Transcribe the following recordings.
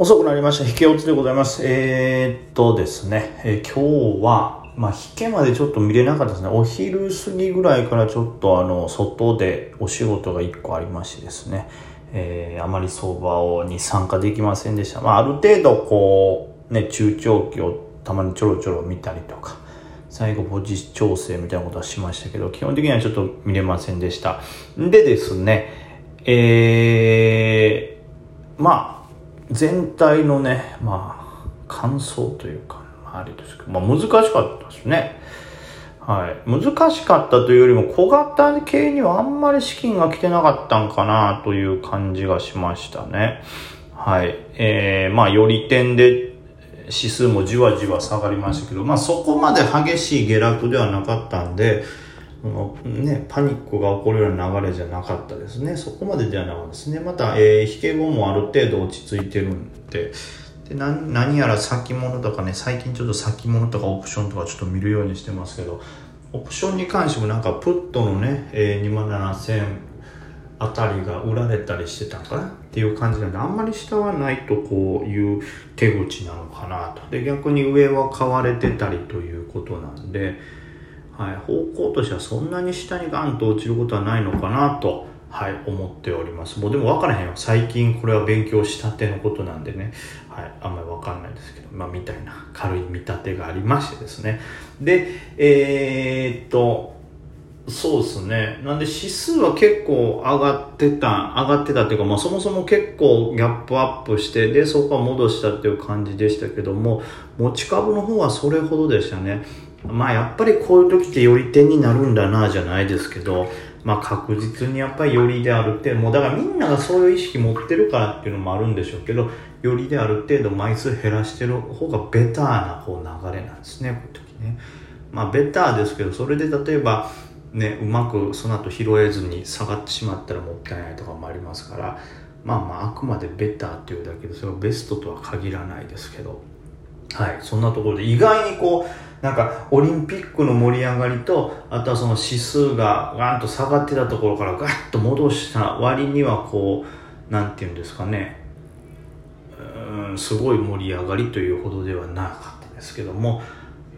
遅くなりました。引け落ちでございます。えー、っとですね、えー今日は、まあ、引けまでちょっと見れなかったですね。お昼過ぎぐらいからちょっとあの、外でお仕事が1個ありましてですね、えーあまり相場をに参加できませんでした。まあ、ある程度こう、ね、中長期をたまにちょろちょろ見たりとか、最後ポジ調整みたいなことはしましたけど、基本的にはちょっと見れませんでした。でですね、えー、まあ、全体のね、まあ、感想というか、あ、れですけど、まあ、難しかったですね。はい。難しかったというよりも、小型系にはあんまり資金が来てなかったんかなという感じがしましたね。はい。えー、まあ、より点で指数もじわじわ下がりましたけど、まあ、そこまで激しい下落ではなかったんで、ね、パニックが起こるような流れじゃなかったですね。そこまでではなかったですね。また、えー、引け後もある程度落ち着いてるんで、で何やら先物とかね、最近ちょっと先物とかオプションとかちょっと見るようにしてますけど、オプションに関してもなんかプットのね、えー、2万7000あたりが売られたりしてたんかなっていう感じなんで、あんまり下はないとこういう手口なのかなと。で、逆に上は買われてたりということなんで、はい、方向としてはそんなに下にガンと落ちることはないのかなと、はい、思っております。もうでも分からへんよ。最近これは勉強したてのことなんでね、はい、あんまり分かんないですけど、まあみたいな軽い見立てがありましてですね。で、えー、っと、そうですね。なんで指数は結構上がってた、上がってたっていうか、まあそもそも結構ギャップアップして、で、そこは戻したっていう感じでしたけども、持ち株の方はそれほどでしたね。まあやっぱりこういう時ってより点になるんだなじゃないですけど、まあ確実にやっぱりよりである程度、もうだからみんながそういう意識持ってるからっていうのもあるんでしょうけど、よりである程度枚数減らしてる方がベターなこう流れなんですね、こういう時ね。まあベターですけど、それで例えば、ね、うまくその後拾えずに下がってしまったらもったいないとかもありますから、まあまああくまでベターっていうだけで、それはベストとは限らないですけど、はい、そんなところで意外にこう、なんかオリンピックの盛り上がりと、あとはその指数がガンと下がってたところからガッと戻した割にはこう、なんていうんですかね、うん、すごい盛り上がりというほどではなかったですけども、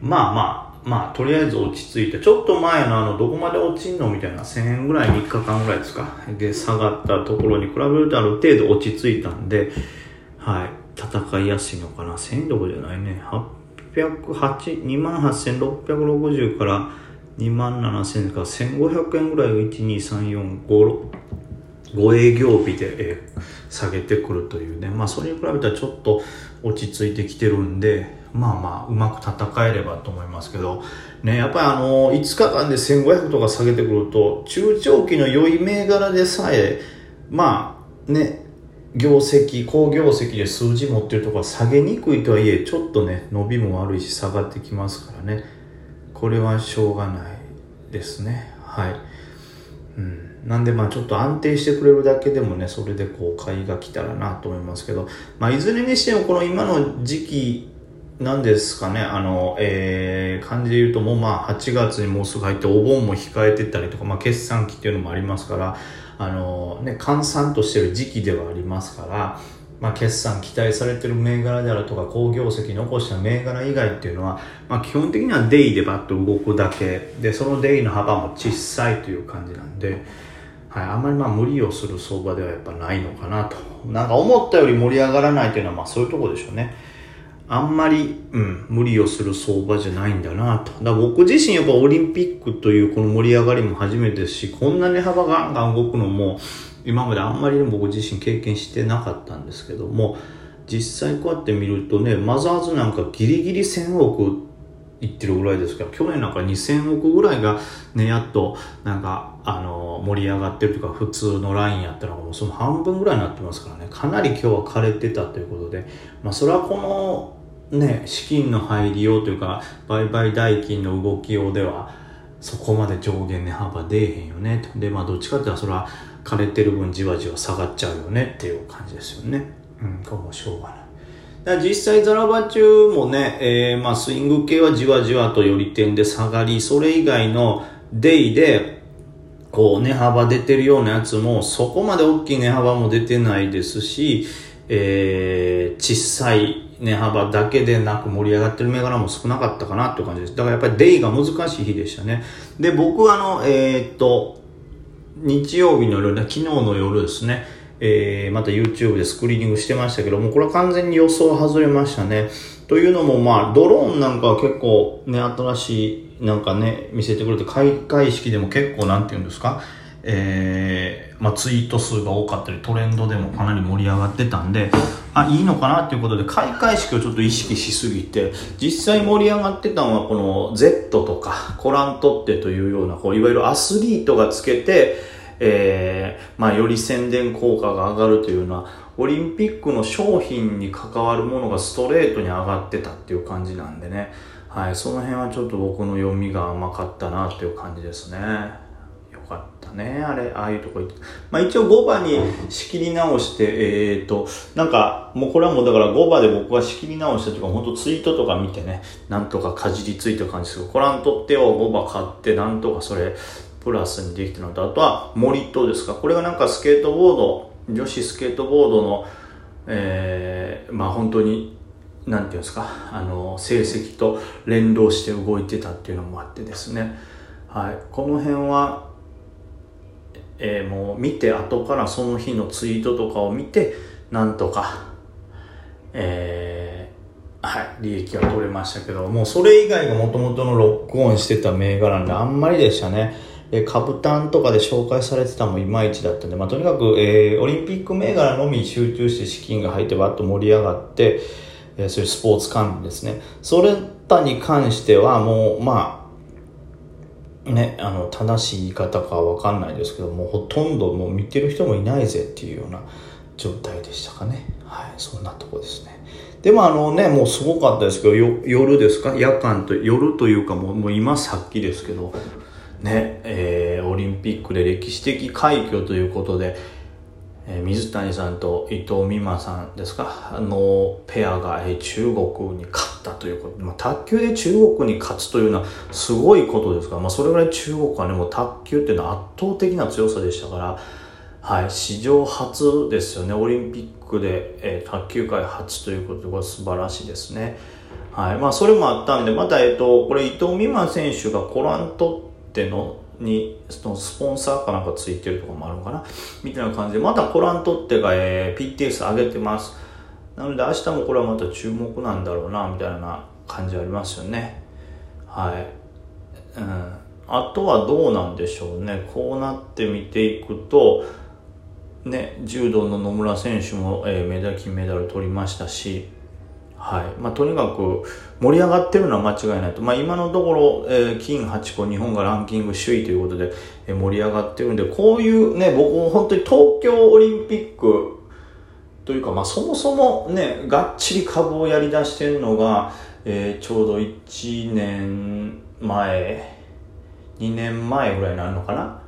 まあまあ、まあ、とりあえず落ち着いて、ちょっと前のあの、どこまで落ちんのみたいな、1000円ぐらい3日間ぐらいですか。で、下がったところに比べるとある程度落ち着いたんで、はい、戦いやすいのかな。1000どころじゃないね。808、28,660から27,000から1,500円ぐらいを1、2、3、4、5、5営業日で、え下げてくるというね。まあ、それに比べたらちょっと落ち着いてきてるんで、まあまあ、うまく戦えればと思いますけど、ね、やっぱりあの、5日間で1500とか下げてくると、中長期の良い銘柄でさえ、まあ、ね、業績、好業績で数字持ってるところは下げにくいとはいえ、ちょっとね、伸びも悪いし下がってきますからね。これはしょうがないですね。はい。うん。なんでまあちょっと安定してくれるだけでもね、それでこう買いが来たらなと思いますけど、まあいずれにしてもこの今の時期なんですかね、あの、えー、感じで言うともうまあ8月にもうすぐ入ってお盆も控えてたりとか、まあ決算期っていうのもありますから、あのね、閑散としてる時期ではありますから、まあ、決算期待されてる銘柄であるとか、好業績残した銘柄以外っていうのは、まあ、基本的にはデイでバッと動くだけで、そのデイの幅も小さいという感じなんで、はい、あんまりまあ無理をする相場ではやっぱないのかなと。なんか思ったより盛り上がらないというのはまあそういうとこでしょうね。あんまり、うん、無理をする相場じゃないんだなと。だ僕自身やっぱオリンピックというこの盛り上がりも初めてですし、こんな値幅がガンガン動くのも、今まであんまり僕自身経験してなかったんですけども、実際こうやって見るとね、マザーズなんかギリギリ1000億いってるぐらいですから、去年なんか2000億ぐらいがね、やっとなんか、あの、盛り上がってるというか、普通のラインやったのがもうその半分ぐらいになってますからね、かなり今日は枯れてたということで、まあそれはこの、ね、資金の入りようというか、売買代金の動きようでは、そこまで上限値幅出えへんよね。で、まあどっちかっていうとそれは枯れてる分じわじわ下がっちゃうよねっていう感じですよね。うん、これもしょうがない。だ実際ザラバ中もね、えー、まあスイング系はじわじわとより点で下がり、それ以外のデイで、こう値幅出てるようなやつもそこまで大きい値幅も出てないですし、えー、小さい値幅だけでなく盛り上がってる銘柄も少なかったかなっていう感じです。だからやっぱりデイが難しい日でしたね。で、僕はあの、えー、っと、日曜日の夜、昨日の夜ですね、えー、また YouTube でスクリーニングしてましたけども、これは完全に予想外れましたね。というのも、まあ、ドローンなんかは結構ね、新しい、なんかね、見せてくれて、開会式でも結構、なんて言うんですか、えー、まあ、ツイート数が多かったり、トレンドでもかなり盛り上がってたんで、あ、いいのかなっていうことで、開会式をちょっと意識しすぎて、実際盛り上がってたのは、この Z とか、コラントッテというような、こう、いわゆるアスリートがつけて、えー、まあ、より宣伝効果が上がるというような、オリンピックの商品に関わるものがストレートに上がってたっていう感じなんでね、はい、その辺はちょっと僕の読みが甘かったなっていう感じですね。かったね。あれ、ああいうとこ行って。まあ一応5番に仕切り直して、えっ、と、なんか、もうこれはもうだから5番で僕は仕切り直してとか、本当ツイートとか見てね、なんとかかじりついた感じですけど、コラン取ってを5番買って、なんとかそれ、プラスにできたのと、あとは森とですか。これがなんかスケートボード、女子スケートボードの、えー、まあ本当になんていうんですか、あの、成績と連動して動いてたっていうのもあってですね。はい。この辺は、えー、もう見て後からその日のツイートとかを見てなんとか、えー、はい、利益は取れましたけどもうそれ以外がもともとのロックオンしてた銘柄なんであんまりでしたね。え株単とかで紹介されてたのもいまいちだったんで、まあ、とにかく、えー、オリンピック銘柄のみ集中して資金が入ってバッと盛り上がって、えー、そういうスポーツ関連ですね。それたに関してはもう、まあ、ね、あの正しい言い方かわかんないですけどもほとんどもう見てる人もいないぜっていうような状態でしたかね。はいそんなとこですね。でもあのねもうすごかったですけど夜ですか？夜間と夜というかもうもう今さっきですけどねえー、オリンピックで歴史的快挙ということでえ水谷さんと伊藤美誠さんですか？あのペアが、中国に勝ったということ。で、まあ、卓球で中国に勝つというのはすごいことですから、まあ、それぐらい中国はねもう卓球っていうのは圧倒的な強さでしたから、はい、史上初ですよね。オリンピックで、え、卓球界初ということでこれ素晴らしいですね。はいまあ、それもあったんでまた、えっと、これ伊藤美誠選手がコラントってのにそのスポンサーかなんかついてるとかもあるのかな？みたいな感じでまたコラントってが、えー、PTS 上げてます。なので明日もこれはまた注目なんだろうなみたいな感じありますよね。はい。うん。あとはどうなんでしょうね。こうなって見ていくとね柔道の野村選手も、えー、メダル金メダル取りましたしはい。まあ、とにかく盛り上がってるのは間違いないと、まあ、今のところ、えー、金8個日本がランキング首位ということで、えー、盛り上がってるんでこういうね僕も本当に東京オリンピックというか、まあ、そもそもねがっちり株をやりだしてるのが、えー、ちょうど1年前2年前ぐらいになるのかな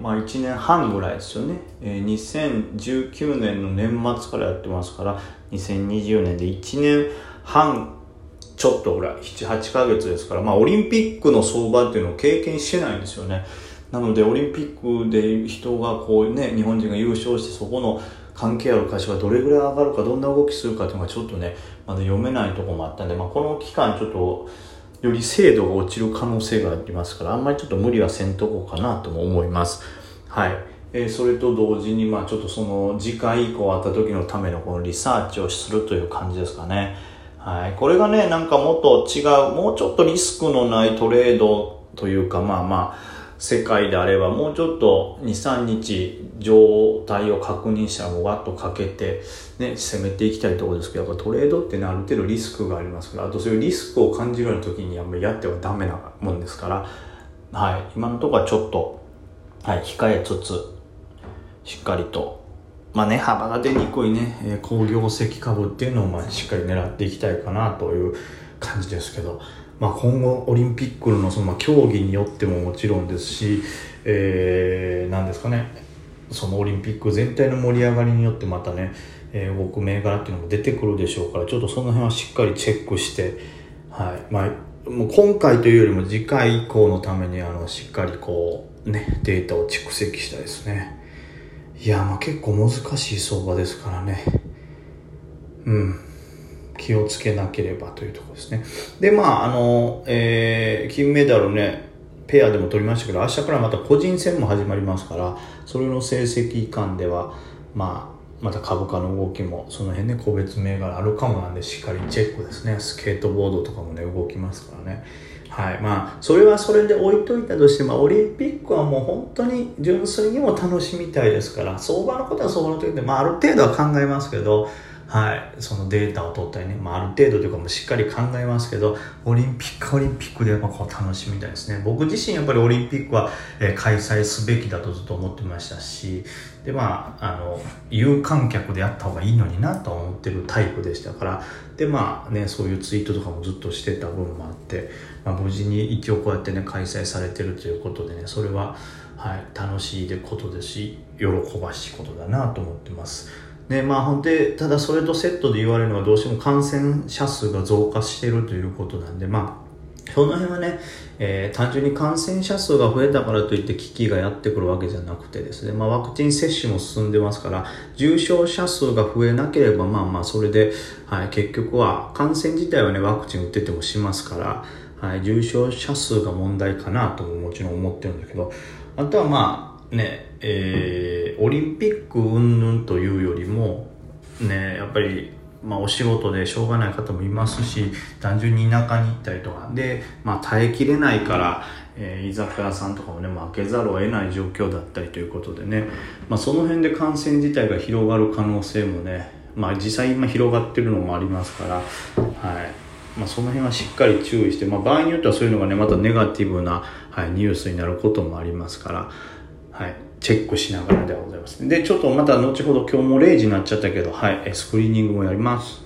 まあ1年半ぐらいですよね、えー、2019年の年末からやってますから2020年で1年半ちょっとぐらい、7、8ヶ月ですから、まあオリンピックの相場っていうのを経験してないんですよね。なのでオリンピックで人がこうね、日本人が優勝してそこの関係ある会社がどれぐらい上がるか、どんな動きするかっていうのがちょっとね、まだ読めないとこもあったんで、まあこの期間ちょっと、より精度が落ちる可能性がありますから、あんまりちょっと無理はせんとこうかなとも思います。はい。えー、それと同時に、まあちょっとその次回以降あった時のためのこのリサーチをするという感じですかね。はい。これがね、なんかもっと違う、もうちょっとリスクのないトレードというか、まあまあ、世界であればもうちょっと2、3日状態を確認したらもうわっとかけて、ね、攻めていきたいところですけど、やっぱトレードってね、ある程度リスクがありますから、あとそういうリスクを感じるような時にあんまりやってはダメなもんですから、はい。今のところはちょっと、はい、控えつつ、しっかりと、まあね、幅が出にくいね、えー、工業石株っていうのを、まあ、しっかり狙っていきたいかなという感じですけど、まあ、今後オリンピックのその、競技によってももちろんですし、えー、なんですかね、そのオリンピック全体の盛り上がりによってまたね、えー、動く銘柄っていうのも出てくるでしょうから、ちょっとその辺はしっかりチェックして、はい。まあ、もう今回というよりも次回以降のために、あの、しっかりこう、ね、データを蓄積したいですね。いや、まあ結構難しい相場ですからね。うん。気をつけなければというところですね。で、まあ、あの、えー、金メダルね、ペアでも取りましたけど、明日からまた個人戦も始まりますから、それの成績間では、まあ、また株価の動きもその辺ね個別銘柄あるかもなんでしっかりチェックですね。スケートボードとかもね動きますからね。はい。まあそれはそれで置いといたとしてもオリンピックはもう本当に純粋にも楽しみたいですから相場のことは相場の時で、まあ、ある程度は考えますけどはい、そのデータを取ったりね、まあ、ある程度というかもしっかり考えますけどオリンピックオリンピックでやっぱこう楽しみたいですね僕自身やっぱりオリンピックは、え、開催すべきだとずっと思ってましたしでまああの有観客でやった方がいいのになと思ってるタイプでしたからでまあねそういうツイートとかもずっとしてた分もあって、まあ、無事に一応こうやってね開催されてるということでねそれは、はい、楽しいことですし喜ばしいことだなと思ってます。ねまあ、ほんでただそれとセットで言われるのはどうしても感染者数が増加しているということなんで、まあ、その辺はね、えー、単純に感染者数が増えたからといって危機がやってくるわけじゃなくてですね、まあ、ワクチン接種も進んでますから重症者数が増えなければまあまあそれで、はい、結局は感染自体はねワクチン打っててもしますから、はい、重症者数が問題かなとももちろん思ってるんだけどあとはまあねえー、オリンピック云々というよりもねやっぱりまあ、お仕事でしょうがない方もいますし単純に田舎に行ったりとか。で、まあ、耐えきれないから、えー、居酒屋さんとかもね負けざるを得ない状況だったりということでね、まあ、その辺で感染自体が広がる可能性もね、まあ、実際今広がってるのもありますから、はい。まあ、その辺はしっかり注意して、まあ、場合によってはそういうのがねまたネガティブな、はい、ニュースになることもありますから。はい、チェックしながらではございます。で、ちょっとまた後ほど今日も0時になっちゃったけど、はい、スクリーニングもやります。